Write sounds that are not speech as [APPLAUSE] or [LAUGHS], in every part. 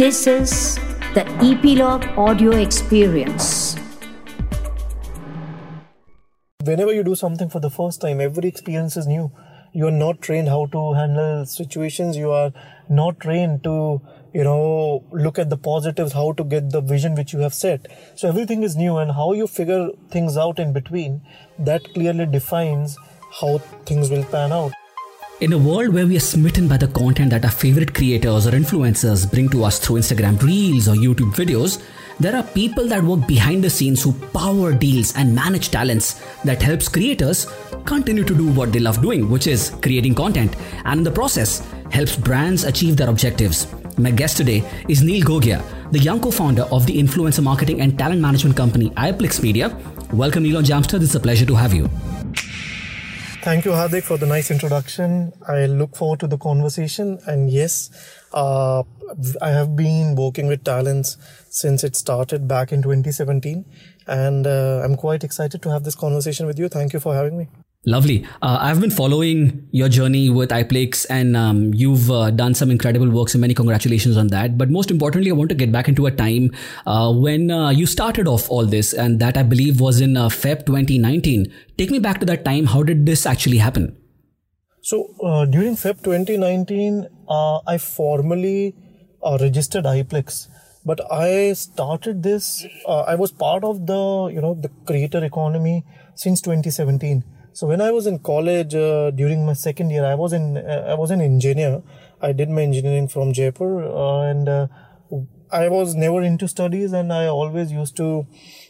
This is the Epilogue Audio Experience. Whenever you do something for the first time, every experience is new. You are not trained how to handle situations. You are not trained to, you know, look at the positives, how to get the vision which you have set. So everything is new and how you figure things out in between, that clearly defines how things will pan out. In a world where we are smitten by the content that our favorite creators or influencers bring to us through Instagram Reels or YouTube videos, there are people that work behind the scenes who power deals and manage talents that helps creators continue to do what they love doing, which is creating content, and in the process helps brands achieve their objectives. My guest today is Neil Gogia, the young co-founder of the influencer marketing and talent management company iPlix Media. Welcome, Neil on Jamster. It's a pleasure to have you. Thank you, Hardik, for the nice introduction. I look forward to the conversation. And yes, uh, I have been working with talents since it started back in 2017. And uh, I'm quite excited to have this conversation with you. Thank you for having me. Lovely. Uh, I've been following your journey with iPlix and um, you've uh, done some incredible work. So many congratulations on that. But most importantly, I want to get back into a time uh, when uh, you started off all this, and that I believe was in uh, Feb 2019. Take me back to that time. How did this actually happen? So uh, during Feb 2019, I formally registered iPlix but i started this uh, i was part of the you know the creator economy since 2017 so when I was in college uh, during my second year, I was in uh, I was an engineer. I did my engineering from Jaipur, uh, and uh, I was never into studies, and I always used to,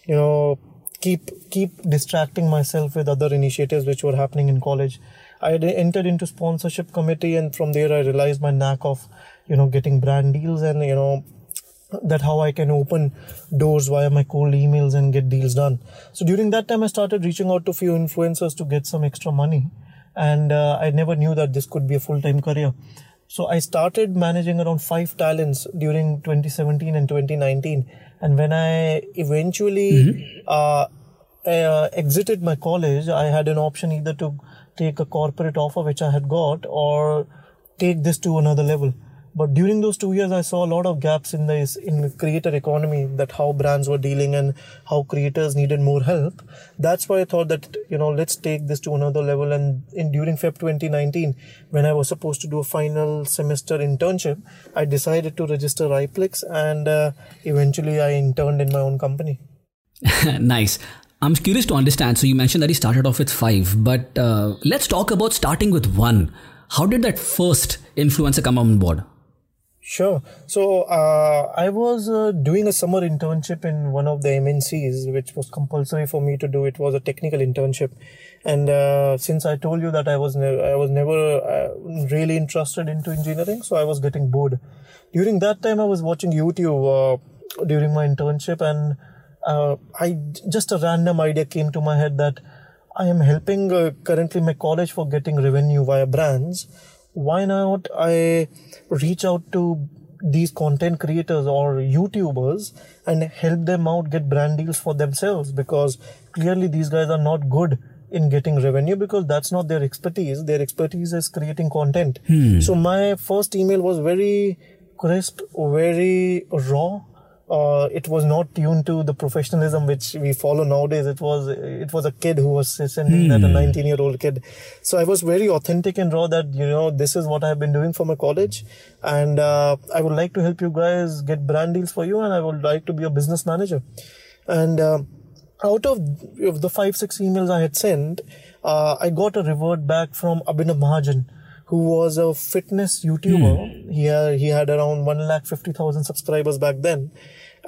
you know, keep keep distracting myself with other initiatives which were happening in college. I entered into sponsorship committee, and from there I realized my knack of, you know, getting brand deals and you know that how I can open doors via my cold emails and get deals done. So during that time, I started reaching out to few influencers to get some extra money, and uh, I never knew that this could be a full time career. So I started managing around five talents during 2017 and 2019, and when I eventually mm-hmm. uh, uh, exited my college, I had an option either to take a corporate offer which I had got or take this to another level. But during those two years, I saw a lot of gaps in this in the creator economy that how brands were dealing and how creators needed more help. That's why I thought that you know let's take this to another level. And in during Feb 2019, when I was supposed to do a final semester internship, I decided to register iPlix, and uh, eventually I interned in my own company. [LAUGHS] nice. I'm curious to understand. So you mentioned that you started off with five, but uh, let's talk about starting with one. How did that first influencer come on board? Sure. So uh, I was uh, doing a summer internship in one of the MNCs, which was compulsory for me to do. It was a technical internship, and uh, since I told you that I was ne- I was never uh, really interested into engineering, so I was getting bored. During that time, I was watching YouTube uh, during my internship, and uh, I just a random idea came to my head that I am helping currently my college for getting revenue via brands why not I reach out to these content creators or YouTubers and help them out get brand deals for themselves because clearly these guys are not good in getting revenue because that's not their expertise. Their expertise is creating content. Hmm. So my first email was very crisp, very raw, uh, it was not tuned to the professionalism which we follow nowadays. It was it was a kid who was sending mm. that a hmm. 19 year old kid. So I was very authentic and raw that you know this is what I've been doing for my college, and uh, I would like to help you guys get brand deals for you, and I would like to be a business manager. And uh, out of, of the five six emails I had sent, uh, I got a revert back from Abhinav Mahajan who was a fitness YouTuber. Mm. He had, he had around one lakh fifty thousand subscribers back then,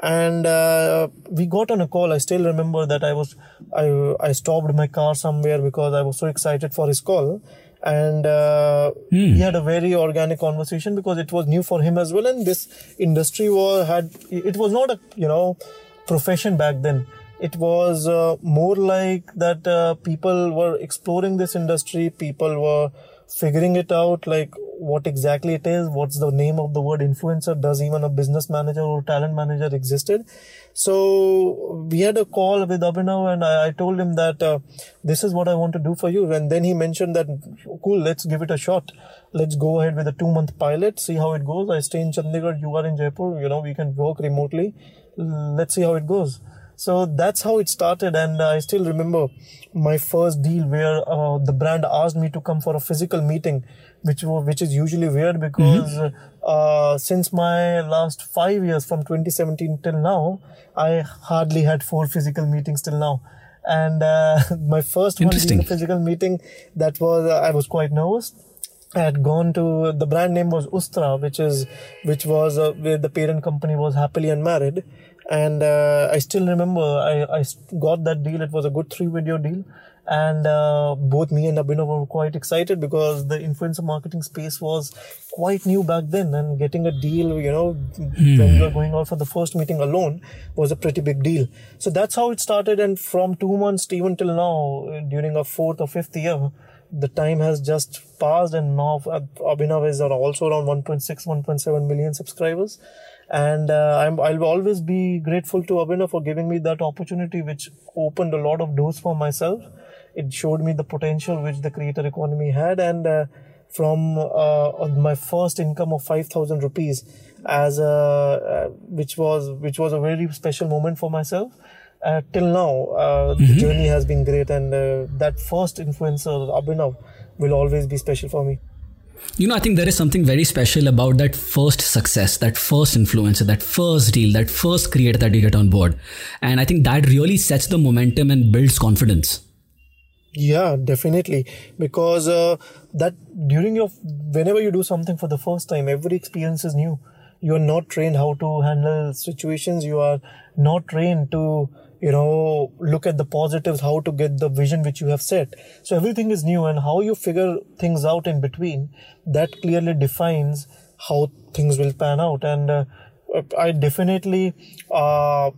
and uh, we got on a call. I still remember that I was I I stopped my car somewhere because I was so excited for his call, and uh, mm. he had a very organic conversation because it was new for him as well, and this industry was had it was not a you know profession back then it was uh, more like that uh, people were exploring this industry people were figuring it out like what exactly it is what's the name of the word influencer does even a business manager or talent manager existed? So we had a call with abhinav and i, I told him that uh, this is what i want to do for you. And then he mentioned that cool let's give it a shot. Let's go ahead with a two month pilot see how it goes. I stay in chandigarh you are in jaipur you know we can work remotely. Let's see how it goes so that's how it started, and I still remember my first deal where uh, the brand asked me to come for a physical meeting, which which is usually weird because mm-hmm. uh, since my last five years from 2017 till now, I hardly had four physical meetings till now. And uh, [LAUGHS] my first one being a physical meeting, that was I was quite nervous. I had gone to the brand name was Ustraa, which is which was uh, where the parent company was happily unmarried and uh, I still remember I, I got that deal. It was a good three video deal, and uh, both me and Abhinav were quite excited because the influencer marketing space was quite new back then, and getting a deal, you know, hmm. when you were going out for the first meeting alone was a pretty big deal. So that's how it started, and from two months to even till now, during a fourth or fifth year. The time has just passed, and now Abhinav is also around 1.6, 1.7 million subscribers and uh, I'm, I'll always be grateful to Abhinav for giving me that opportunity, which opened a lot of doors for myself. It showed me the potential which the creator economy had, and uh, from uh, my first income of 5000 rupees as a, uh, which was which was a very special moment for myself uh, till now uh, mm-hmm. the journey has been great and uh, that first influencer abhinav will always be special for me you know, I think there is something very special about that first success, that first influencer, that first deal, that first creator that you get on board. And I think that really sets the momentum and builds confidence. Yeah, definitely. Because uh, that during your, whenever you do something for the first time, every experience is new. You are not trained how to handle situations. You are not trained to you know look at the positives how to get the vision which you have set. So everything is new and how you figure things out in between that clearly defines how things will pan out. And uh, I definitely uh,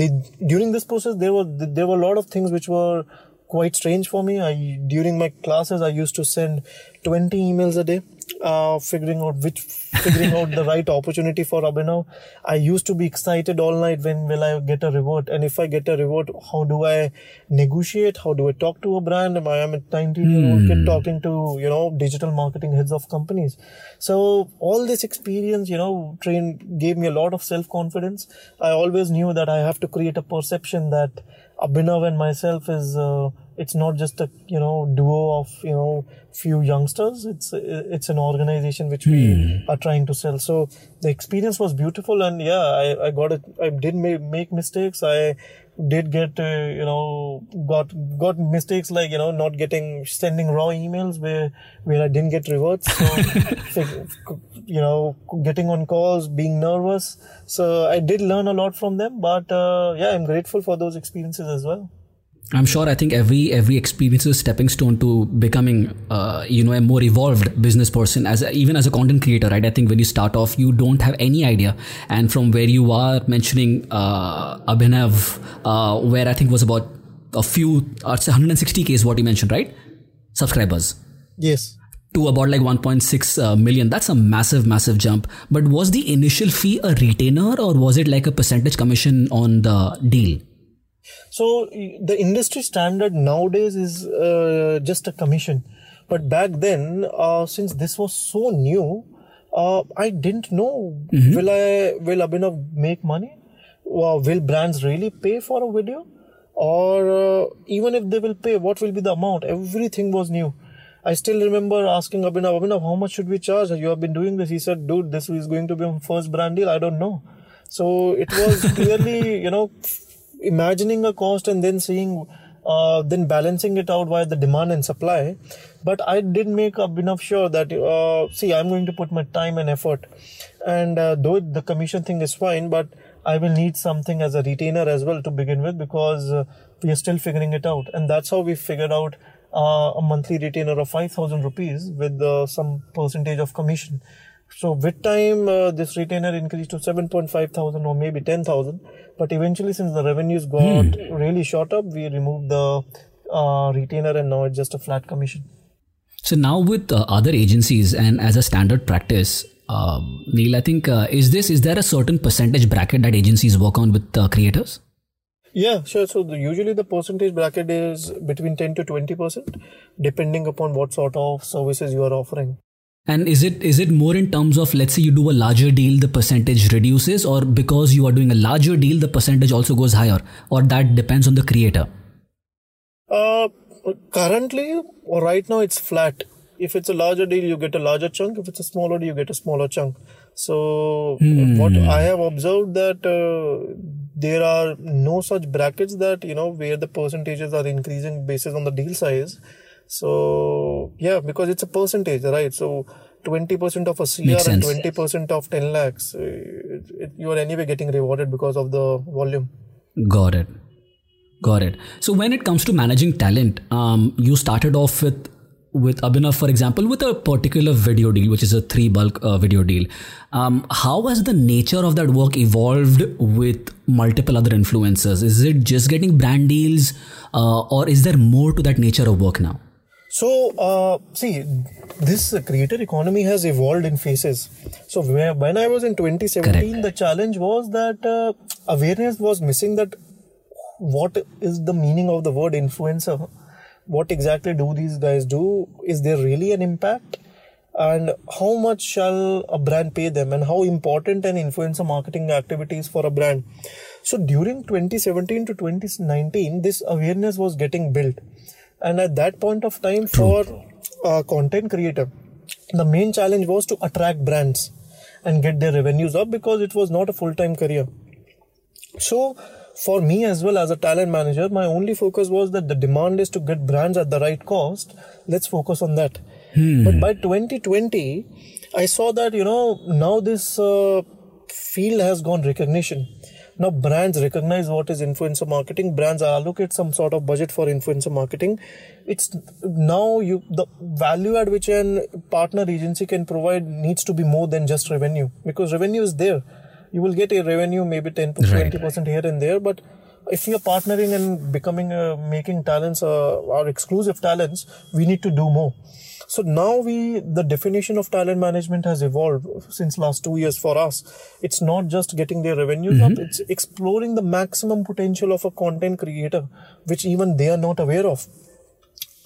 the, during this process there were there were a lot of things which were quite strange for me. I during my classes I used to send 20 emails a day uh, figuring out which figuring out the right opportunity for Abhinav. I used to be excited all night when will I get a reward, and if I get a reward, how do I negotiate? How do I talk to a brand? I am a 19 year old kid hmm. talking to you know digital marketing heads of companies. So all this experience, you know, train gave me a lot of self confidence. I always knew that I have to create a perception that Abhinav and myself is. Uh, it's not just a you know duo of you know few youngsters it's it's an organization which we hmm. are trying to sell so the experience was beautiful and yeah i, I got it i did make, make mistakes i did get uh, you know got got mistakes like you know not getting sending raw emails where where i didn't get rewards. So [LAUGHS] you know getting on calls being nervous. So i did learn a lot from them but uh, yeah i'm grateful for those experiences as well I'm sure I think every every experience is a stepping stone to becoming uh, you know a more evolved business person as a, even as a content creator right? I think when you start off you don't have any idea. And from where you are mentioning uh, Abhinav uh, where I think was about a few or 160k is what you mentioned right? Subscribers. Yes. To about like 1.6 uh, million. That's a massive massive jump. But was the initial fee a retainer or was it like a percentage commission on the deal so the industry standard nowadays is uh, just a commission, but back then, uh, since this was so new, uh, I didn't know mm-hmm. will I will Abhinav make money? will brands really pay for a video? Or uh, even if they will pay, what will be the amount? Everything was new. I still remember asking Abhinav, Abhinav, how much should we charge? You have been doing this. He said, dude, this is going to be my first brand deal. I don't know. So it was [LAUGHS] clearly, you know, imagining a cost and then seeing uh, then balancing it out via the demand and supply. But i did make up enough sure that uh, see i'm going to put my time and effort. And uh, though the commission thing is fine but i will need something as a retainer as well to begin with because uh, we are still figuring it out. And that's how we figured out uh, a monthly retainer of 5000 rupees with uh, some percentage of commission so with time, uh, this retainer increased to 7.5 thousand or maybe 10,000. But eventually, since the revenues got hmm. really shot up, we removed the uh, retainer and now it's just a flat commission. So now with uh, other agencies and as a standard practice, uh, Neil, I think uh, is this is there a certain percentage bracket that agencies work on with uh, creators? Yeah, sure. So the, usually the percentage bracket is between 10 to 20 percent, depending upon what sort of services you are offering. And is it is it more in terms of let's say you do a larger deal, the percentage reduces, or because you are doing a larger deal, the percentage also goes higher, or that depends on the creator? Uh, currently, or right now, it's flat. If it's a larger deal, you get a larger chunk. If it's a smaller deal, you get a smaller chunk. So Hmm. what I have observed that uh, there are no such brackets that you know where the percentages are increasing based on the deal size. So yeah, because it's a percentage, right? So. 20% of a CR and 20% of 10 lakhs, it, it, you are anyway getting rewarded because of the volume. Got it. Got it. So when it comes to managing talent, um, you started off with with Abhinav, for example, with a particular video deal, which is a three bulk uh, video deal. Um, how has the nature of that work evolved with multiple other influencers? Is it just getting brand deals, uh, or is there more to that nature of work now? So, uh, see, this creator economy has evolved in phases. So, when I was in 2017, Correct. the challenge was that uh, awareness was missing that what is the meaning of the word influencer? What exactly do these guys do? Is there really an impact? And how much shall a brand pay them? And how important an influencer marketing activity is for a brand? So, during 2017 to 2019, this awareness was getting built and at that point of time for a content creator the main challenge was to attract brands and get their revenues up because it was not a full-time career. So for me as well as a talent manager my only focus was that the demand is to get brands at the right cost. Let's focus on that. But by 2020 i saw that you know now this uh, field has gone recognition now brands recognize what is influencer marketing. Brands allocate some sort of budget for influencer marketing. It's now you the value at which an partner agency can provide needs to be more than just revenue because revenue is there. You will get a revenue maybe 10 to 20 percent here and there but if you're partnering and becoming uh, making talents uh, our exclusive talents we need to do more so now we the definition of talent management has evolved since last two years for us. It's not just getting their revenues up mm-hmm. it's exploring the maximum potential of a content creator which even they are not aware of.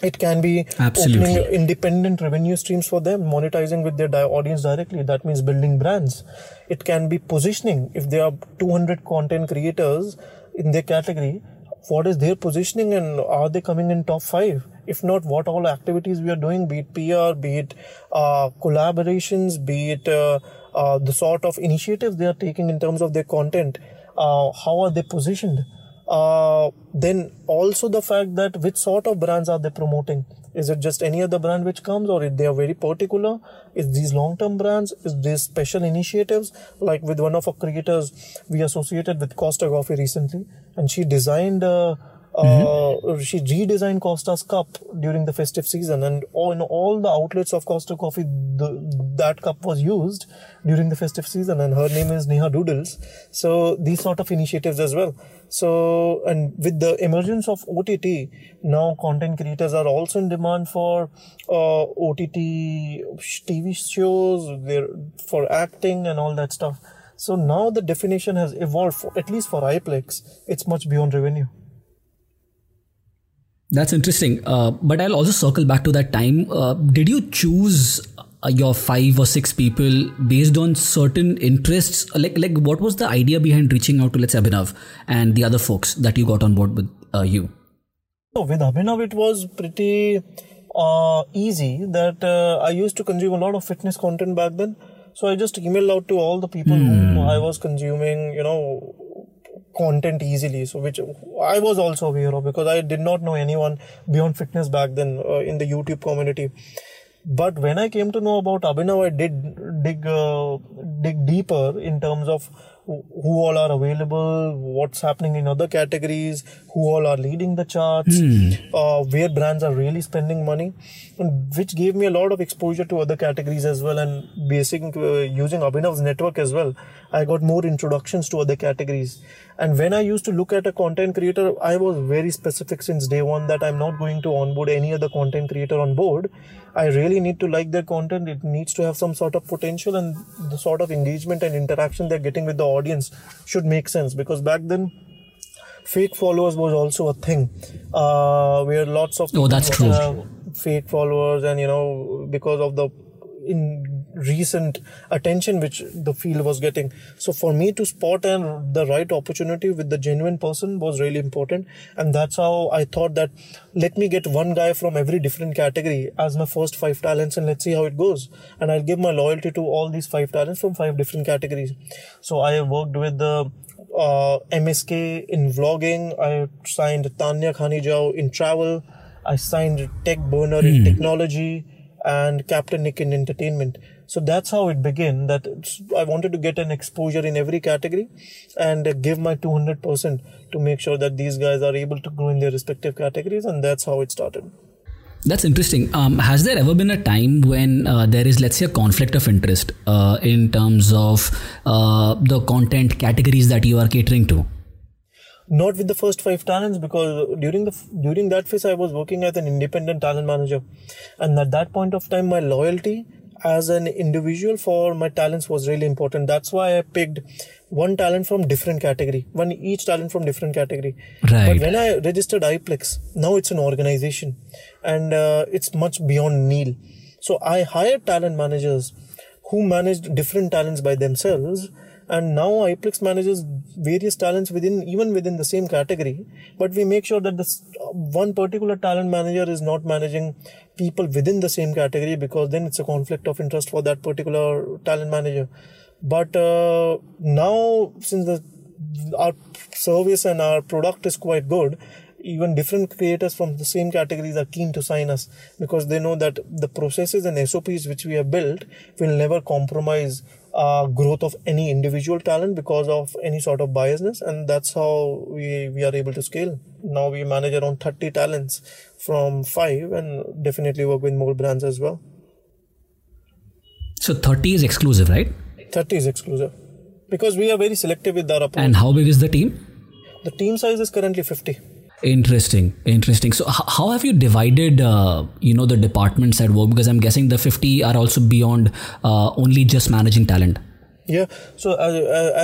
It can be Absolutely. opening independent revenue streams for them monetizing with their di- audience directly that means building brands. It can be positioning if there are 200 content creators in their category what is their positioning and are they coming in top 5 if not what all activities we are doing be it pr be it uh, collaborations be it uh, uh, the sort of initiatives they are taking in terms of their content uh, how are they positioned? Uh, then also the fact that which sort of brands are they promoting? Is it just any other brand which comes or they are very particular? Is these long term brands? Is these special initiatives? Like with one of our creators we associated with costa coffee recently and she designed uh, uh, she redesigned Costa's cup during the festive season, and all, in all the outlets of Costa Coffee, the, that cup was used during the festive season. And her name is Neha Doodles. So these sort of initiatives as well. So and with the emergence of OTT, now content creators are also in demand for uh, OTT TV shows, for acting and all that stuff. So now the definition has evolved, for, at least for iPlix, it's much beyond revenue. That's interesting. Uh, but I'll also circle back to that time. Uh, did you choose uh, your five or six people based on certain interests? Like, like what was the idea behind reaching out to let's say Abhinav and the other folks that you got on board with uh, you? So with Abhinav, it was pretty uh, easy that uh, I used to consume a lot of fitness content back then. So I just emailed out to all the people whom I was consuming, you know, content easily. So which I was also aware of because I did not know anyone beyond fitness back then uh, in the YouTube community. But when I came to know about Abhinav, I did dig uh, dig deeper in terms of who all are available, what's happening in other categories, who all are leading the charts, uh, where brands are really spending money, and which gave me a lot of exposure to other categories as well. And basic uh, using Abhinav's network as well, I got more introductions to other categories. And when I used to look at a content creator, I was very specific since day one that I'm not going to onboard any other content creator on board. I really need to like their content. It needs to have some sort of potential and the sort of engagement and interaction they're getting with the audience should make sense because back then fake followers was also a thing uh, where lots of Oh, that's true. fake followers and you know because of the in recent attention which the field was getting so for me to spot and the right opportunity with the genuine person was really important and that's how i thought that let me get one guy from every different category as my first five talents and let's see how it goes and i'll give my loyalty to all these five talents from five different categories so i worked with the uh, MSK in vlogging. I signed Tanya Khanijow in travel. I signed Tech Burner in technology and Captain Nick in entertainment. So that's how it began. That I wanted to get an exposure in every category and give my 200% to make sure that these guys are able to grow in their respective categories. And that's how it started. That's interesting. Um, has there ever been a time when uh, there is, let's say, a conflict of interest uh, in terms of uh, the content categories that you are catering to? not with the first five talents because during the during that phase i was working as an independent talent manager and at that point of time my loyalty as an individual for my talents was really important. That's why i picked one talent from different category one each talent from different category. Right. but when i registered iPlix now it's an organization and uh, it's much beyond neil so i hired talent managers who managed different talents by themselves and now iPlix manages various talents within even within the same category. But we make sure that this uh, one particular talent manager is not managing people within the same category because then it's a conflict of interest for that particular talent manager. But uh, now since the our service and our product is quite good even different creators from the same categories are keen to sign us because they know that the processes and SOPs which we have built will never compromise uh, growth of any individual talent because of any sort of biasness and that's how we, we are able to scale. Now we manage around 30 talents from 5 and definitely work with more brands as well. So 30 is exclusive, right? 30 is exclusive. Because we are very selective with our approach. And how big is the team? the team size is currently 50 Interesting, interesting. So, h- how have you divided, uh, you know, the departments at work? Because I'm guessing the 50 are also beyond uh, only just managing talent. Yeah, so as,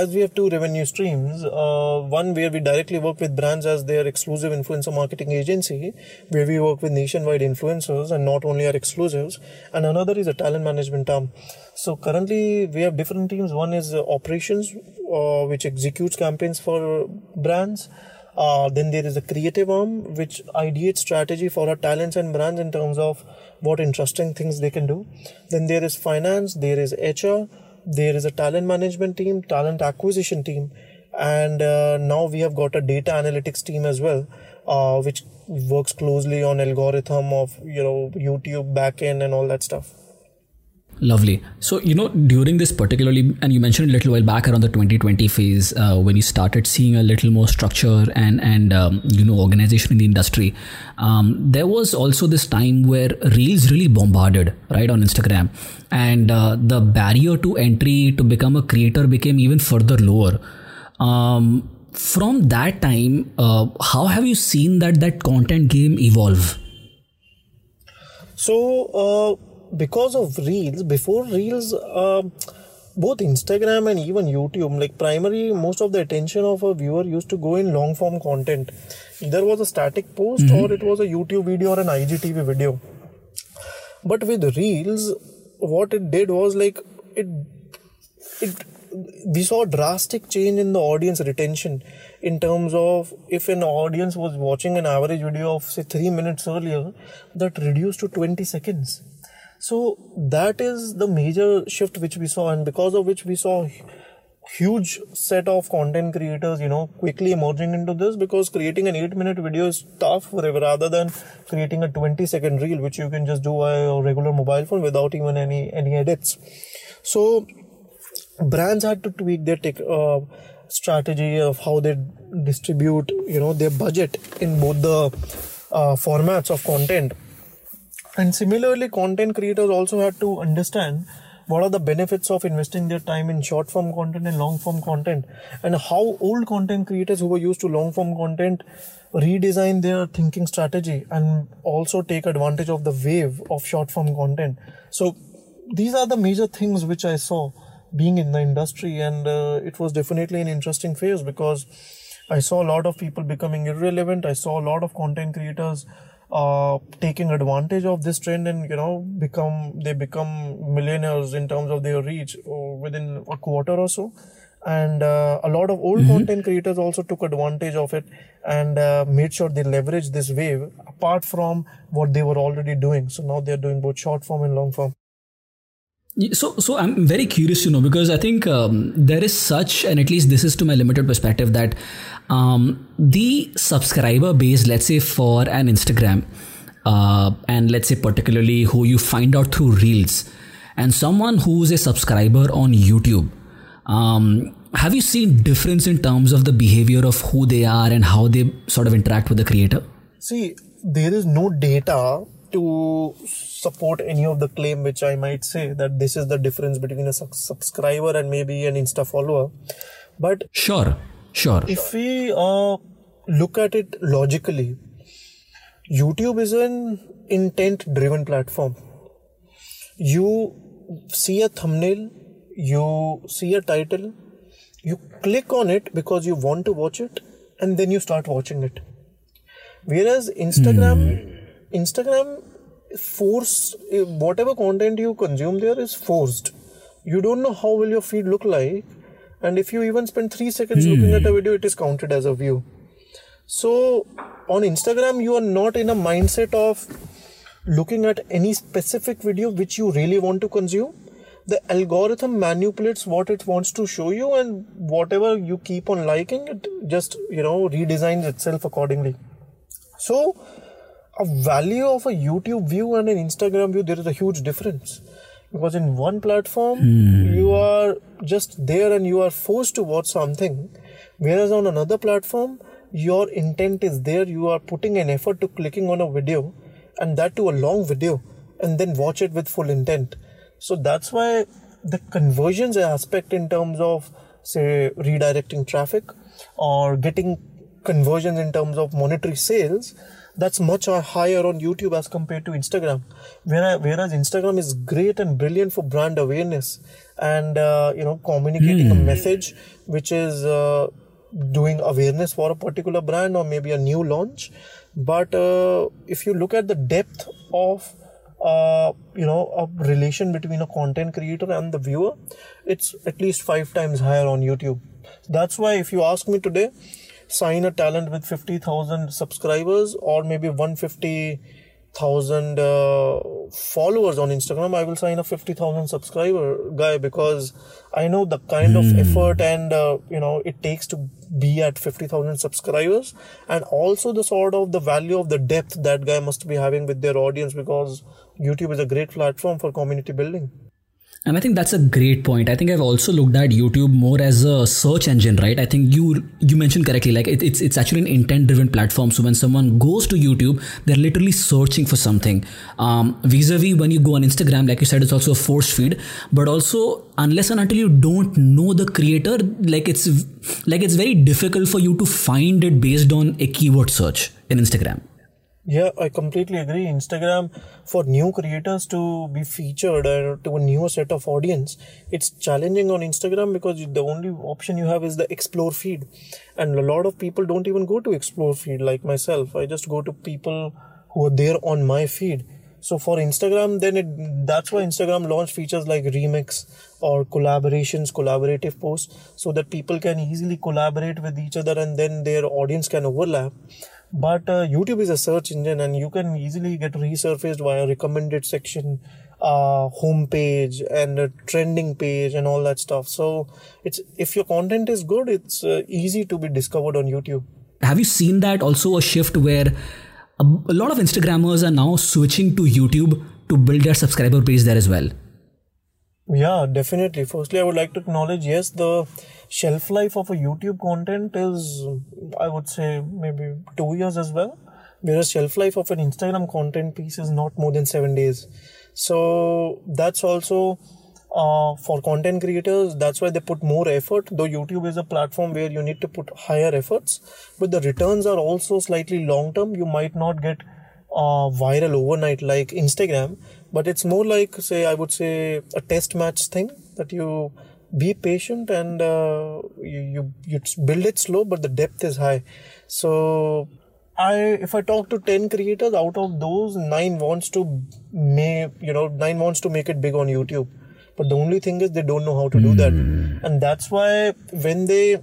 as we have two revenue streams, uh, one where we directly work with brands as their exclusive influencer marketing agency, where we work with nationwide influencers and not only our exclusives, and another is a talent management arm. So currently we have different teams. One is operations, uh, which executes campaigns for brands. Uh, then there is a creative arm which ideates strategy for our talents and brands in terms of what interesting things they can do. Then there is finance, there is HR, there is a talent management team, talent acquisition team, and uh, now we have got a data analytics team as well, uh, which works closely on algorithm of you know YouTube backend and all that stuff. Lovely. So, you know, during this particularly, and you mentioned a little while back around the 2020 phase, uh, when you started seeing a little more structure and, and um, you know, organization in the industry, um, there was also this time where Reels really bombarded, right, on Instagram. And uh, the barrier to entry to become a creator became even further lower. Um, from that time, uh, how have you seen that that content game evolve? So, uh, because of Reels, before Reels, uh, both Instagram and even YouTube, like primary, most of the attention of a viewer used to go in long form content. Either was a static post or it was a YouTube video or an IGTV video. But with Reels, what it did was like it it we saw a drastic change in the audience retention in terms of if an audience was watching an average video of say 3 minutes earlier that reduced to 20 seconds so that is the major shift which we saw and because of which we saw huge set of content creators you know quickly emerging into this because creating an 8 minute video is tough rather than creating a 20 second reel which you can just do on a regular mobile phone without even any any edits. So brands had to tweak their tech, uh, strategy of how they distribute you know their budget in both the uh, formats of content and similarly content creators also had to understand what are the benefits of investing their time in short form content and long form content. And how old content creators who were used to long form content redesign their thinking strategy and also take advantage of the wave of short form content. So these are the major things which i saw being in the industry and uh, it was definitely an interesting phase because i saw a lot of people becoming irrelevant. I saw a lot of content creators uh, taking advantage of this trend and you know become they become millionaires in terms of their reach uh, within a quarter or so. And uh, a lot of old mm-hmm. content creators also took advantage of it and uh, made sure they leveraged this wave apart from what they were already doing. So now they're doing both short form and long form. So, so I'm very curious you know because I think um, there is such, and at least this is to my limited perspective, that um, the subscriber base, let's say for an Instagram, uh, and let's say particularly who you find out through Reels, and someone who's a subscriber on YouTube, um, have you seen difference in terms of the behavior of who they are and how they sort of interact with the creator? See, there is no data to support any of the claim which I might say that this is the difference between a subscriber and maybe an Insta follower. But sure, sure. If we uh, look at it logically, YouTube is an intent driven platform. You see a thumbnail, you see a title, you click on it because you want to watch it, and then you start watching it. Whereas Instagram. Hmm Instagram force whatever content you consume there is forced. You don't know how will your feed look like, and if you even spend three seconds hmm. looking at a video, it is counted as a view. So on Instagram, you are not in a mindset of looking at any specific video which you really want to consume. The algorithm manipulates what it wants to show you, and whatever you keep on liking, it just you know redesigns itself accordingly. So a value of a YouTube view and an Instagram view, there is a huge difference. Because in one platform, hmm. you are just there and you are forced to watch something. Whereas on another platform, your intent is there. You are putting an effort to clicking on a video and that to a long video and then watch it with full intent. So that's why the conversions aspect in terms of say redirecting traffic or getting conversions in terms of monetary sales that's much higher on YouTube as compared to Instagram. Whereas Instagram is great and brilliant for brand awareness and uh, you know communicating mm. a hmm. message which is uh, doing awareness for a particular brand or maybe a new launch. But uh, if you look at the depth of uh, you know a relation between a content creator and the viewer, it's at least five times higher on YouTube. That's why if you ask me today sign a talent with 50,000 subscribers or maybe 150,000 uh, followers on Instagram, I will sign a 50,000 subscriber guy because I know the kind mm. of hmm. effort and uh, you know it takes to be at 50,000 subscribers and also the sort of the value of the depth that guy must be having with their audience because YouTube is a great platform for community building. And I think that's a great point. I think I've also looked at YouTube more as a search engine, right? I think you you mentioned correctly, like it, it's it's actually an intent driven platform. So when someone goes to YouTube, they're literally searching for something. Um, vis-a-vis when you go on Instagram, like you said, it's also a force feed. But also, unless and until you don't know the creator, like it's like it's very difficult for you to find it based on a keyword search in Instagram. Yeah, I completely agree. Instagram for new creators to be featured uh, to a newer set of audience, it's challenging on Instagram because the only option you have is the explore feed, and a lot of people don't even go to explore feed like myself. I just go to people who are there on my feed. So for Instagram, then it that's why Instagram launched features like remix or collaborations, collaborative posts, so that people can easily collaborate with each other and then their audience can overlap but uh, youtube is a search engine and you can easily get resurfaced via recommended section uh homepage and a trending page and all that stuff. So it's if your content is good it's uh, easy to be discovered on youtube. Have you seen that also a shift where a, a lot of instagrammers are now switching to youtube to build their subscriber base there as well? Yeah, definitely. Firstly, I would like to acknowledge yes, the shelf life of a YouTube content is, I would say, maybe two years as well. Whereas shelf life of an Instagram content piece is not more than seven days. So that's also uh, for content creators. That's why they put more effort. Though YouTube is a platform where you need to put higher efforts, but the returns are also slightly long term. You might not get uh, viral overnight like Instagram, but it's more like say I would say a test match thing that you be patient and uh, you, you you build it slow, but the depth is high. So I if I talk to ten creators, out of those nine wants to make you know nine wants to make it big on YouTube, but the only thing is they don't know how to do that, and that's why when they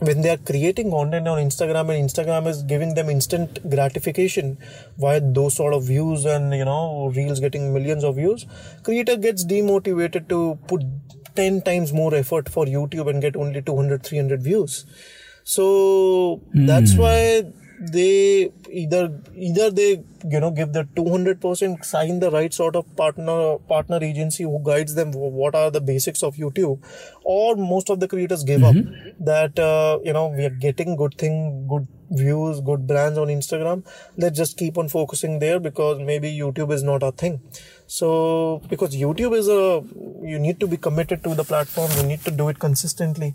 when they are creating content on Instagram and Instagram is giving them instant gratification via those sort of views and you know reels getting millions of views, creator gets demotivated to put 10 times more effort for YouTube and get only 200 300 views. So that's why they either either they you know give the 200% sign the right sort of partner partner agency who guides them what are the basics of youtube or most of the creators give up. That uh, you know we are getting good thing good views good brands on instagram. Let's just keep on focusing there because maybe youtube is not our thing so because youtube is a you need to be committed to the platform you need to do it consistently.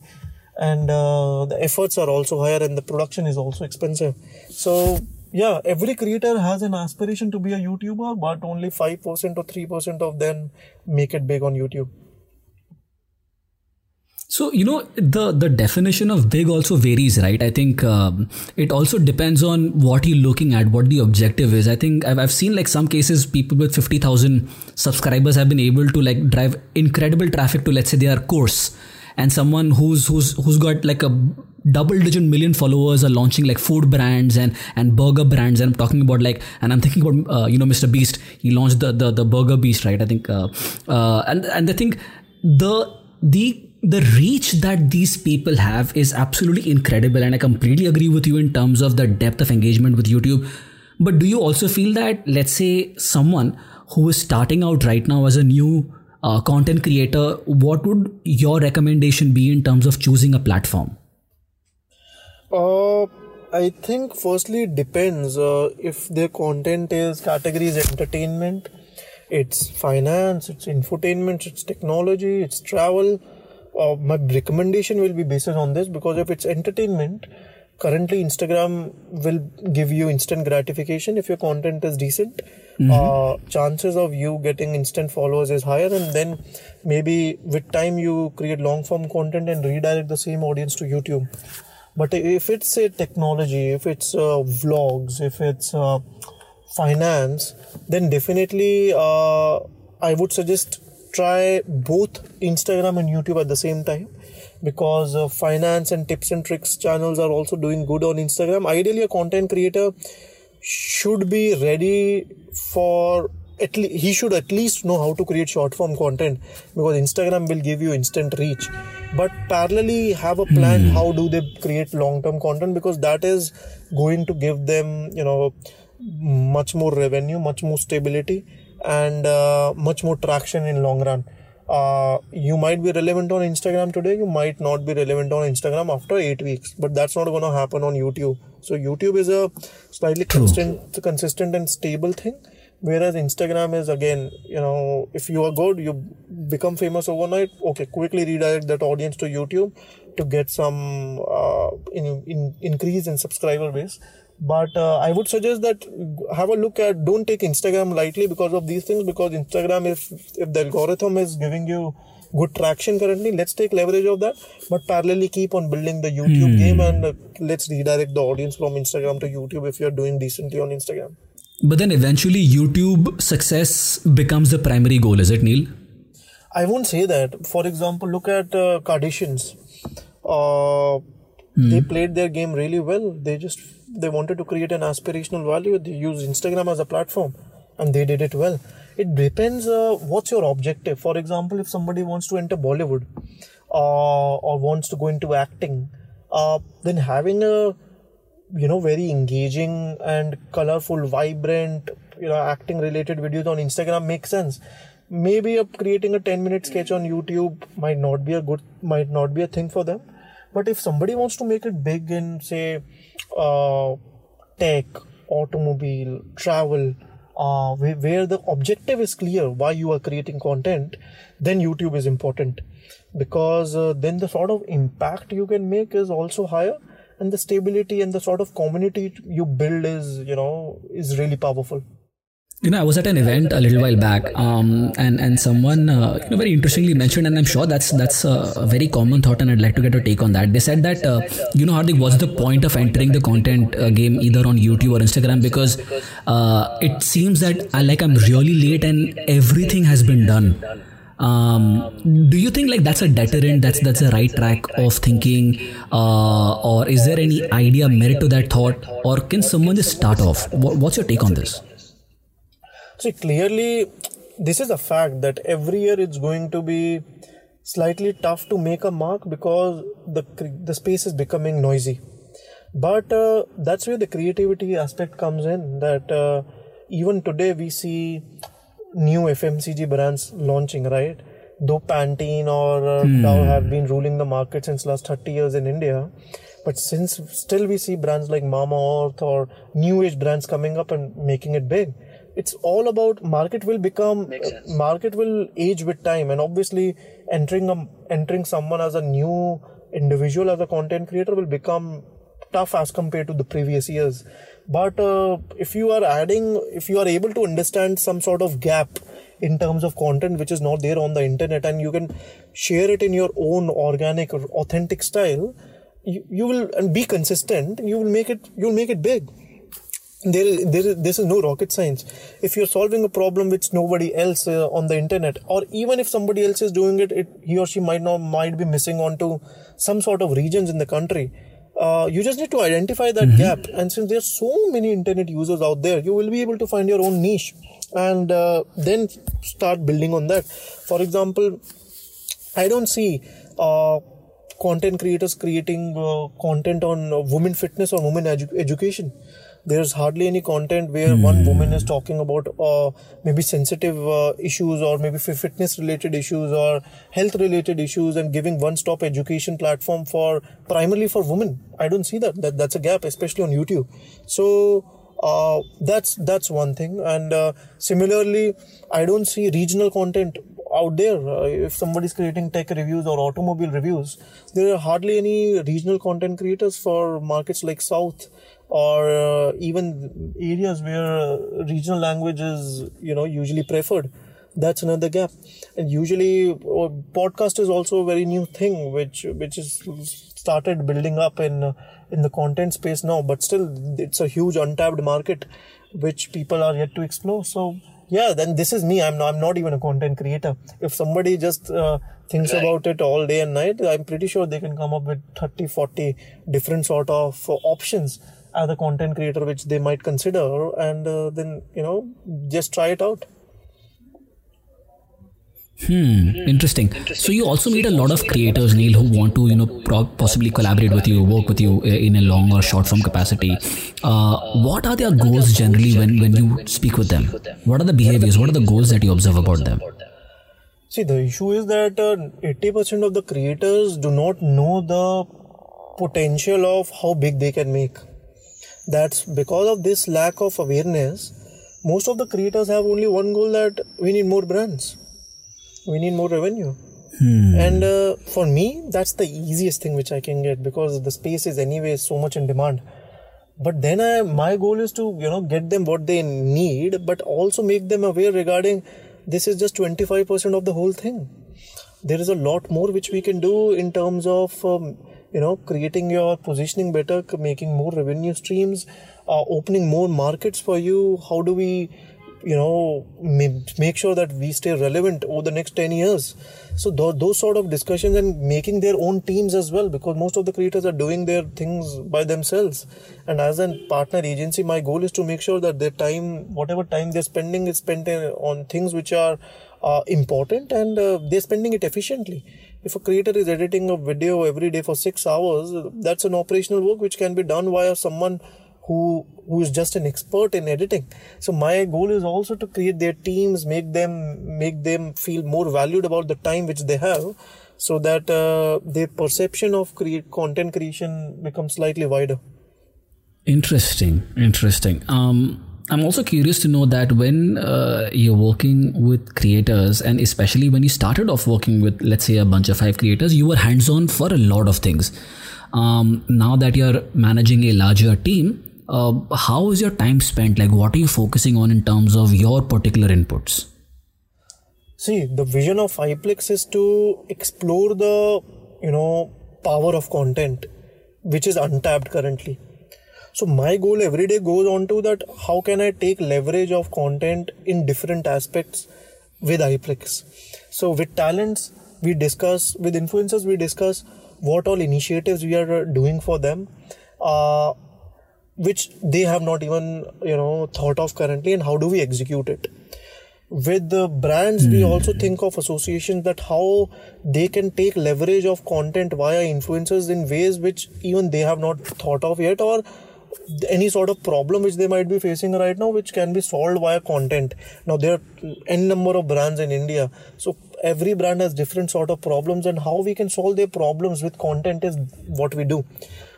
And uh, the efforts are also higher and the production is also expensive. So yeah every creator has an aspiration to be a youtuber but only 5% or 3% of them make it big on youtube So you know the the definition of big also varies, right? I think um, it also depends on what you're looking at, what the objective is. I think I've, I've seen like some cases people with fifty thousand subscribers have been able to like drive incredible traffic to let's say their course, and someone who's who's who's got like a double digit million followers are launching like food brands and and burger brands and i'm talking about like and i'm thinking about uh, you know mr beast he launched the the, the burger beast right i think uh, uh, and and i think the the the reach that these people have is absolutely incredible and i completely agree with you in terms of the depth of engagement with youtube but do you also feel that let's say someone who is starting out right now as a new uh, content creator what would your recommendation be in terms of choosing a platform Uh, I think firstly it depends uh, if their content is categories entertainment, it's finance, it's infotainment, it's technology, it's travel. Uh, my recommendation will be based on this because if it's entertainment, currently Instagram will give you instant gratification if your content is decent. Uh, chances of you getting instant followers is higher, and then maybe with time you create long form content and redirect the same audience to YouTube. But if it's a technology, if it's uh, vlogs, if it's uh, finance, then definitely uh, I would suggest try both Instagram and YouTube at the same time because uh, finance and tips and tricks channels are also doing good on Instagram. Ideally, a content creator should be ready for at least he should at least know how to create short form content because Instagram will give you instant reach. But parallelly, have a plan how do they create long term content because that is going to give them you know much more revenue, much more stability, and uh, much more traction in long run. Uh, you might be relevant on Instagram today, you might not be relevant on Instagram after eight weeks, but that's not going to happen on YouTube. So YouTube is a slightly consistent, consistent and stable thing, whereas Instagram is again, you know, if you are good, you become famous overnight. Okay, quickly redirect that audience to YouTube to get some uh, in, in increase in subscriber base but uh, i would suggest that have a look at don't take instagram lightly because of these things because instagram if if the algorithm is giving you good traction currently let's take leverage of that. But parallelly keep on building the youtube game and uh, let's redirect the audience from instagram to youtube if you're doing decently on instagram. But then eventually youtube success becomes the primary goal is it neil? I won't say that. For example look at uh, kardashians. Uh, they played their game really well. They just they wanted to create an aspirational value they used instagram as a platform and they did it well. It depends uh, what's your objective. For example if somebody wants to enter bollywood uh, or wants to go into acting uh, then having a you know very engaging and colorful vibrant you know acting related videos on instagram makes sense. Maybe creating a 10 minute sketch on youtube might not be a good might not be a thing for them. But if somebody wants to make it big in say uh, tech automobile travel uh, where, the objective is clear why you are creating content then youtube is important. Because uh, then the sort of impact you can make is also higher and the stability and the sort of community you build is you know is really powerful you know, I was at an event a little while back, um, and and someone uh, you know very interestingly mentioned, and I'm sure that's that's a very common thought, and I'd like to get a take on that. They said that uh, you know, Hardik, what's the point of entering the content uh, game either on YouTube or Instagram because uh, it seems that I like I'm really late and everything has been done. Um, do you think like that's a deterrent? That's that's a right track of thinking, uh, or is there any idea merit to that thought, or can someone just start off? What, what's your take on this? See, clearly, this is a fact that every year it's going to be slightly tough to make a mark because the the space is becoming noisy. But uh, that's where the creativity aspect comes in. That uh, even today we see new FMCG brands launching, right? Though Pantene or uh, hmm. Dove have been ruling the market since last 30 years in India, but since still we see brands like Mamaearth or new age brands coming up and making it big it's all about market will become market will age with time. And obviously entering a, entering someone as a new individual as a content creator will become tough as compared to the previous years. But uh, if you are adding if you are able to understand some sort of gap in terms of content which is not there on the internet and you can share it in your own organic or authentic style you, you will and be consistent you will make it you'll make it big there, there, this is no rocket science. If you're solving a problem which nobody else uh, on the internet, or even if somebody else is doing it, it, he or she might not might be missing onto some sort of regions in the country. Uh, you just need to identify that mm-hmm. gap, and since there's so many internet users out there, you will be able to find your own niche, and uh, then start building on that. For example, I don't see uh, content creators creating uh, content on uh, women fitness or women edu- education there's hardly any content where mm. one woman is talking about uh, maybe sensitive uh, issues or maybe fitness related issues or health related issues and giving one stop education platform for primarily for women. I don't see that, that that's a gap especially on youtube. So uh, that's that's one thing. And uh, similarly i don't see regional content out there. Uh, if somebody is creating tech reviews or automobile reviews there are hardly any regional content creators for markets like south or uh, even areas where uh, regional language is you know usually preferred. That's another gap. And usually uh, podcast is also a very new thing which which is started building up in uh, in the content space now but still it's a huge untapped market which people are yet to explore. So yeah then this is me. I'm not, I'm not even a content creator. If somebody just uh, thinks right. about it all day and night i'm pretty sure they can come up with 30 40 different sort of uh, options as a content creator which they might consider and uh, then you know just try it out Hmm, interesting. So you also meet a lot of creators, Neil, who want to, you know, pro- possibly collaborate with you, work with you uh, in a long or short form capacity. Uh, what are their goals generally when, when you speak with them? What are the behaviors? What are the goals that you observe about them? See, the issue is that uh, 80% of the creators do not know the potential of how big they can make that's because of this lack of awareness most of the creators have only one goal that we need more brands. We need more revenue. Hmm. and uh, for me that's the easiest thing which i can get because the space is anyway so much in demand. But then I, my goal is to you know get them what they need but also make them aware regarding this is just 25% of the whole thing. There is a lot more which we can do in terms of um, you know creating your positioning better making more revenue streams uh, opening more markets for you. How do we you know make sure that we stay relevant over the next 10 years? So th- those sort of discussions and making their own teams as well because most of the creators are doing their things by themselves. And as a partner agency my goal is to make sure that their time whatever time they're spending is spent on things which are uh, important and uh, they're spending it efficiently if a creator is editing a video every day for six hours, that's an operational work which can be done via someone who who is just an expert in editing. So my goal is also to create their teams make them make them feel more valued about the time which they have so that uh, their perception of create content creation becomes slightly wider. Interesting interesting. Um I'm also curious to know that when uh, you're working with creators, and especially when you started off working with, let's say, a bunch of five creators, you were hands on for a lot of things. Um, now that you're managing a larger team, uh, how is your time spent? Like, what are you focusing on in terms of your particular inputs? See, the vision of iPlix is to explore the, you know, power of content, which is untapped currently. So my goal every day goes on to that how can I take leverage of content in different aspects with iPlix. So with talents, we discuss with influencers, we discuss what all initiatives we are doing for them. Uh, which they have not even you know thought of currently and how do we execute it with the brands mm. we hmm. also think of associations that how they can take leverage of content via influencers in ways which even they have not thought of yet or any sort of problem which they might be facing right now which can be solved via content now there are n number of brands in india so every brand has different sort of problems and how we can solve their problems with content is what we do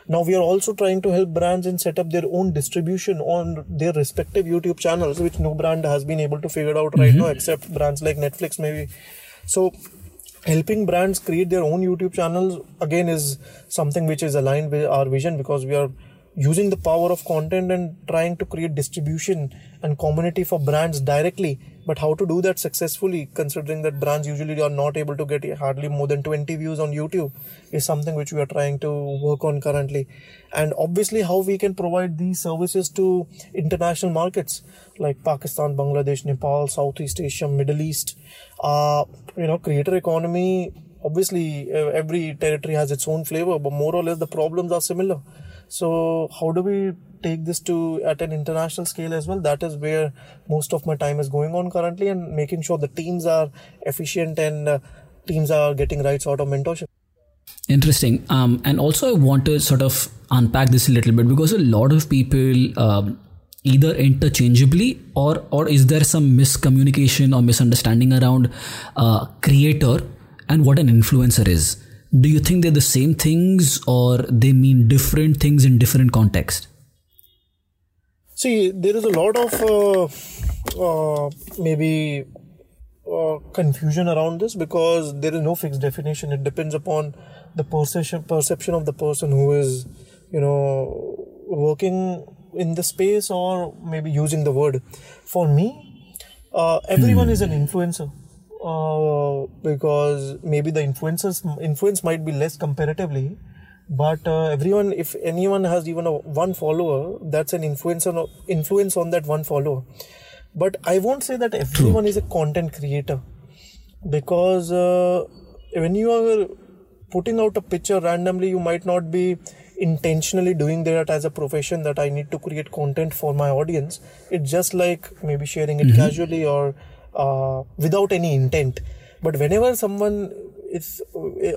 now we are also trying to help brands and set up their own distribution on their respective YouTube channels, which no brand has been able to figure out right mm-hmm. now, except brands like Netflix maybe. So helping brands create their own YouTube channels again is something which is aligned with our vision because we are using the power of content and trying to create distribution and community for brands directly. But how to do that successfully considering that brands usually are not able to get hardly more than 20 views on youtube is something which we are trying to work on currently. And obviously how we can provide these services to international markets like pakistan bangladesh nepal southeast asia middle east. Uh, you know creator economy obviously every territory has its own flavor but more or less the problems are similar so how do we take this to at an international scale as well? That is where most of my time is going on currently, and making sure the teams are efficient and uh, teams are getting right sort of mentorship. Interesting. Um, and also, I want to sort of unpack this a little bit because a lot of people um, either interchangeably or or is there some miscommunication or misunderstanding around uh, creator and what an influencer is? Do you think they're the same things or they mean different things in different context? See there is a lot of uh, uh, maybe uh, confusion around this because there is no fixed definition. It depends upon the perception perception of the person who is you know working in the space or maybe using the word. For me uh, everyone hmm. is an influencer uh, because maybe the influences influence might be less comparatively but uh, everyone if anyone has even a one follower that's an influence on influence on that one follower but i won't say that everyone True. is a content creator because uh, when you are putting out a picture randomly you might not be intentionally doing that as a profession that i need to create content for my audience it's just like maybe sharing it mm-hmm. casually or uh, without any intent but whenever someone is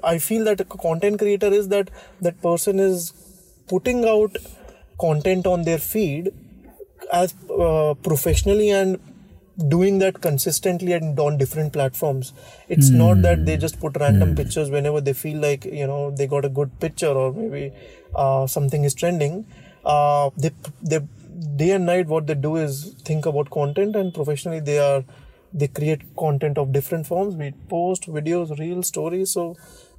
i feel that a content creator is that that person is putting out content on their feed as uh, professionally and doing that consistently and on different platforms it's mm. not that they just put random mm. pictures whenever they feel like you know they got a good picture or maybe uh, something is trending uh, they they day and night what they do is think about content and professionally they are they create content of different forms we post videos real stories so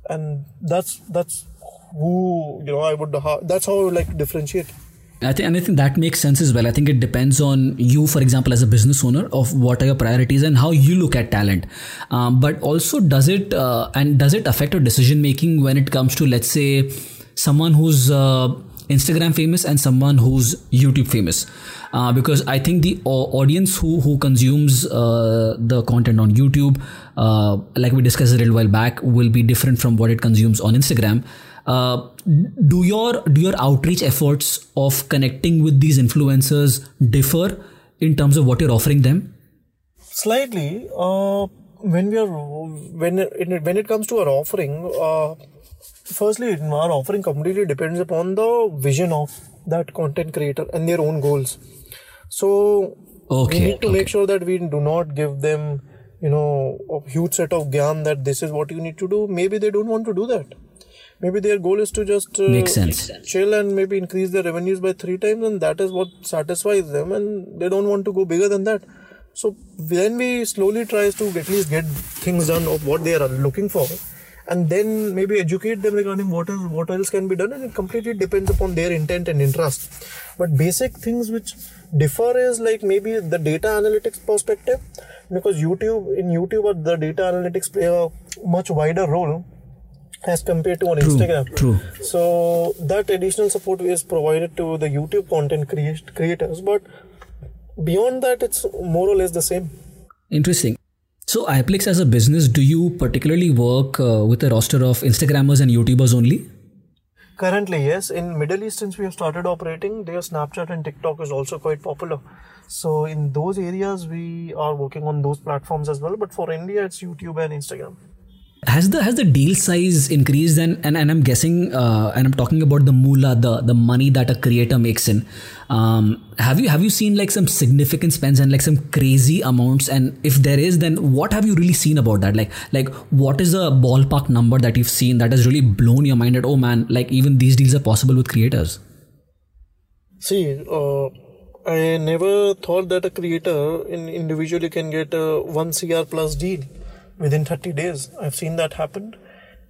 and that's that's who you know i would that's how i would like differentiate I think, and I think that makes sense as well. I think it depends on you, for example, as a business owner, of what are your priorities and how you look at talent. Um, but also, does it uh, and does it affect your decision making when it comes to, let's say, someone who's uh, Instagram famous and someone who's YouTube famous. Uh, because I think the audience who who consumes uh, the content on YouTube, uh, like we discussed a little while back, will be different from what it consumes on Instagram. Uh, do your do your outreach efforts of connecting with these influencers differ in terms of what you're offering them? Slightly. Uh, when we are when it, when it comes to our offering uh, firstly our offering completely depends upon the vision of that content creator and their own goals so Okay, we need to okay. make sure that we do not give them you know a huge set of gyan that this is what you need to do maybe they don't want to do that maybe their goal is to just uh, Makes sense. chill and maybe increase their revenues by three times and that is what satisfies them and they don't want to go bigger than that so then we slowly tries to at least get things done of what they are looking for and then maybe educate them regarding what is what else can be done and it completely depends upon their intent and interest but basic things which differ is like maybe the data analytics perspective because youtube in youtube uh, the data analytics play a much wider role as compared to on instagram true. so that additional support is provided to the youtube content creat- creators but beyond that it's more or less the same Interesting. So, iPlix as a business, do you particularly work uh, with a roster of Instagrammers and YouTubers only? Currently, yes. In Middle East, since we have started operating, their Snapchat and TikTok is also quite popular. So in those areas, we are working on those platforms as well. But for India, it's YouTube and Instagram. Has the has the deal size increased and and, and I'm guessing uh, and I'm talking about the moolah the the money that a creator makes in. Um, have you have you seen like some significant spends and like some crazy amounts and if there is then what have you really seen about that like like what is a ballpark number that you've seen that has really blown your mind At oh man like even these deals are possible with creators. See, uh, I never thought that a creator in individually can get a one CR plus deal within 30 days. I've seen that happen,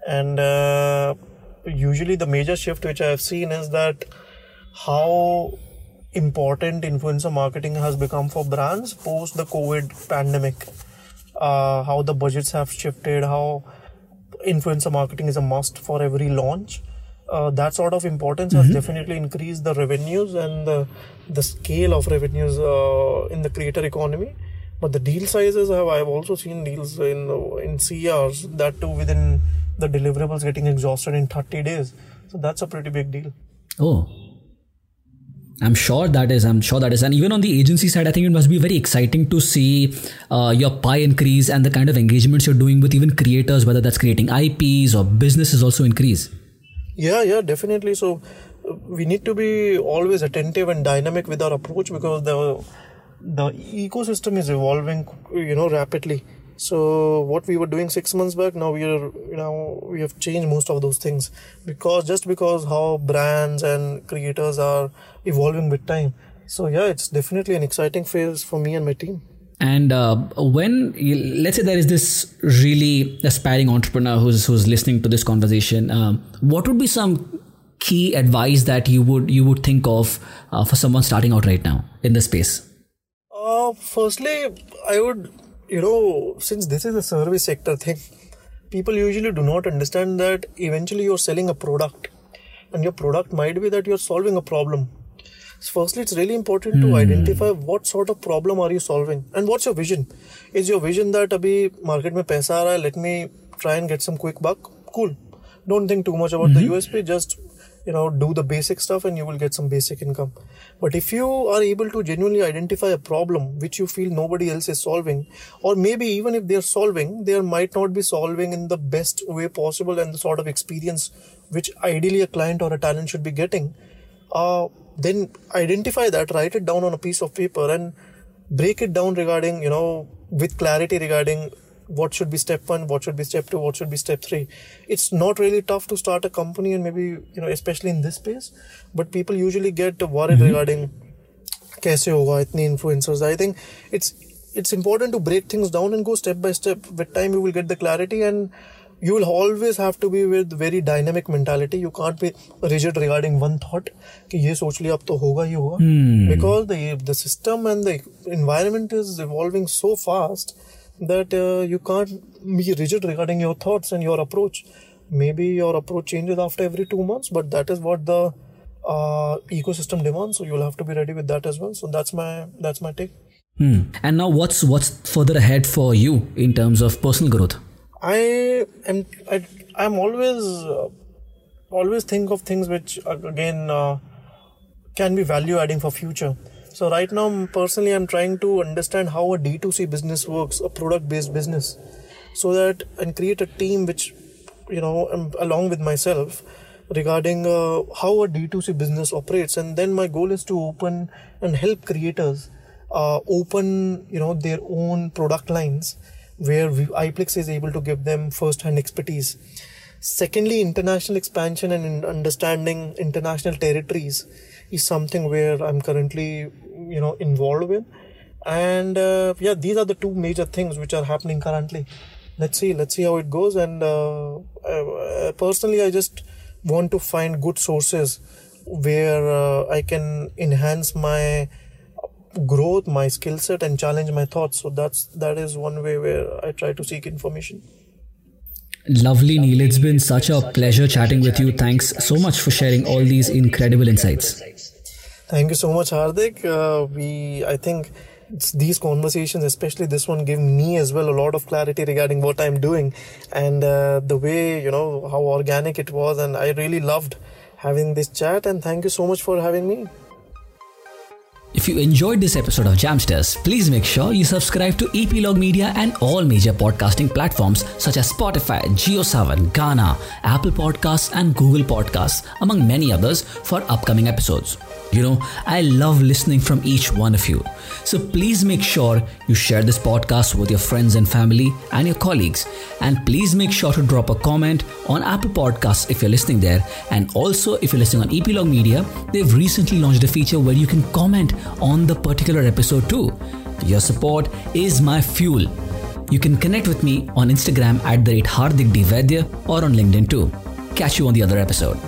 and uh, usually the major shift which I've seen is that how important influencer marketing has become for brands post the COVID pandemic. Uh, how the budgets have shifted, how influencer marketing is a must for every launch. Uh, that sort of importance has definitely increased the revenues and the, the scale of revenues uh, in the creator economy. But the deal sizes have I've also seen deals in in CRs that too within the deliverables getting exhausted in 30 days. So that's a pretty big deal. Oh. I'm sure that is. I'm sure that is. And even on the agency side, I think it must be very exciting to see uh, your pie increase and the kind of engagements you're doing with even creators, whether that's creating IPs or businesses also increase. Yeah, yeah, definitely. So uh, we need to be always attentive and dynamic with our approach because the the ecosystem is evolving, you know, rapidly. So what we were doing six months back, now we are, you know, we have changed most of those things because just because how brands and creators are evolving with time. So yeah, it's definitely an exciting phase for me and my team. And uh, when let's say there is this really aspiring entrepreneur who's who's listening to this conversation, um, what would be some key advice that you would you would think of uh, for someone starting out right now in the space? Uh, firstly, I would, you know, since this is a service sector thing, people usually do not understand that eventually you're selling a product, and your product might be that you're solving a problem. So firstly, it's really important to identify what sort of problem are you solving and what's your vision. Is your vision that abhi market mein paisa aa raha hai, let me try and get some quick buck? Cool. Don't think too much about the USP. Just you know do the basic stuff and you will get some basic income but if you are able to genuinely identify a problem which you feel nobody else is solving or maybe even if they're solving they might not be solving in the best way possible and the sort of experience which ideally a client or a talent should be getting uh, then identify that write it down on a piece of paper and break it down regarding you know with clarity regarding what should be step one, what should be step two, what should be step three. It's not really tough to start a company and maybe, you know, especially in this space, but people usually get worried regarding कैसे होगा इतनी influencers. I think it's it's important to break things down and go step by step. With time, you will get the clarity and you will always have to be with very dynamic mentality. You can't be rigid regarding one thought कि ये सोच लिया अब तो होगा ही होगा. Because the the system and the environment is evolving so fast that uh, you can't be rigid regarding your thoughts and your approach. Maybe your approach changes after every two months, but that is what the uh, ecosystem demands. So you'll have to be ready with that as well. So that's my that's my take. Hmm. And now, what's what's further ahead for you in terms of personal growth? I am I, I'm always uh, always think of things which uh, again uh, can be value adding for future. So right now, personally, I'm trying to understand how a D2C business works, a product-based business, so that and create a team which you know, um, along with myself regarding uh, how a D2C business operates. And then my goal is to open and help creators uh, open, you know, their own product lines where we, iPlix is able to give them first-hand expertise. Secondly, international expansion and understanding international territories is something where I'm currently, you know, involved with. And uh, yeah, these are the two major things which are happening currently. Let's see, let's see how it goes. And uh, uh, personally, I just want to find good sources where uh, I can enhance my growth, my skill set, and challenge my thoughts. So that's that is one way where I try to seek information. Lovely, Neil. It's been such a pleasure chatting with you. Thanks so much for sharing all these incredible insights. Thank you so much, Hardik. Uh, we, I think, these conversations, especially this one, give me as well a lot of clarity regarding what I'm doing and uh, the way you know how organic it was, and I really loved having this chat. And thank you so much for having me. If you enjoyed this episode of Jamsters, please make sure you subscribe to Epilogue Media and all major podcasting platforms such as Spotify, JioSaavn, Gaana, Apple Podcasts, and Google Podcasts, among many others, for upcoming episodes. You know, I love listening from each one of you. So please make sure you share this podcast with your friends and family and your colleagues. And please make sure to drop a comment on Apple Podcasts if you're listening there. And also, if you're listening on Epilogue Media, they've recently launched a feature where you can comment on the particular episode too. Your support is my fuel. You can connect with me on Instagram at the rate Hardik. Or on LinkedIn too. Catch you on the other episode.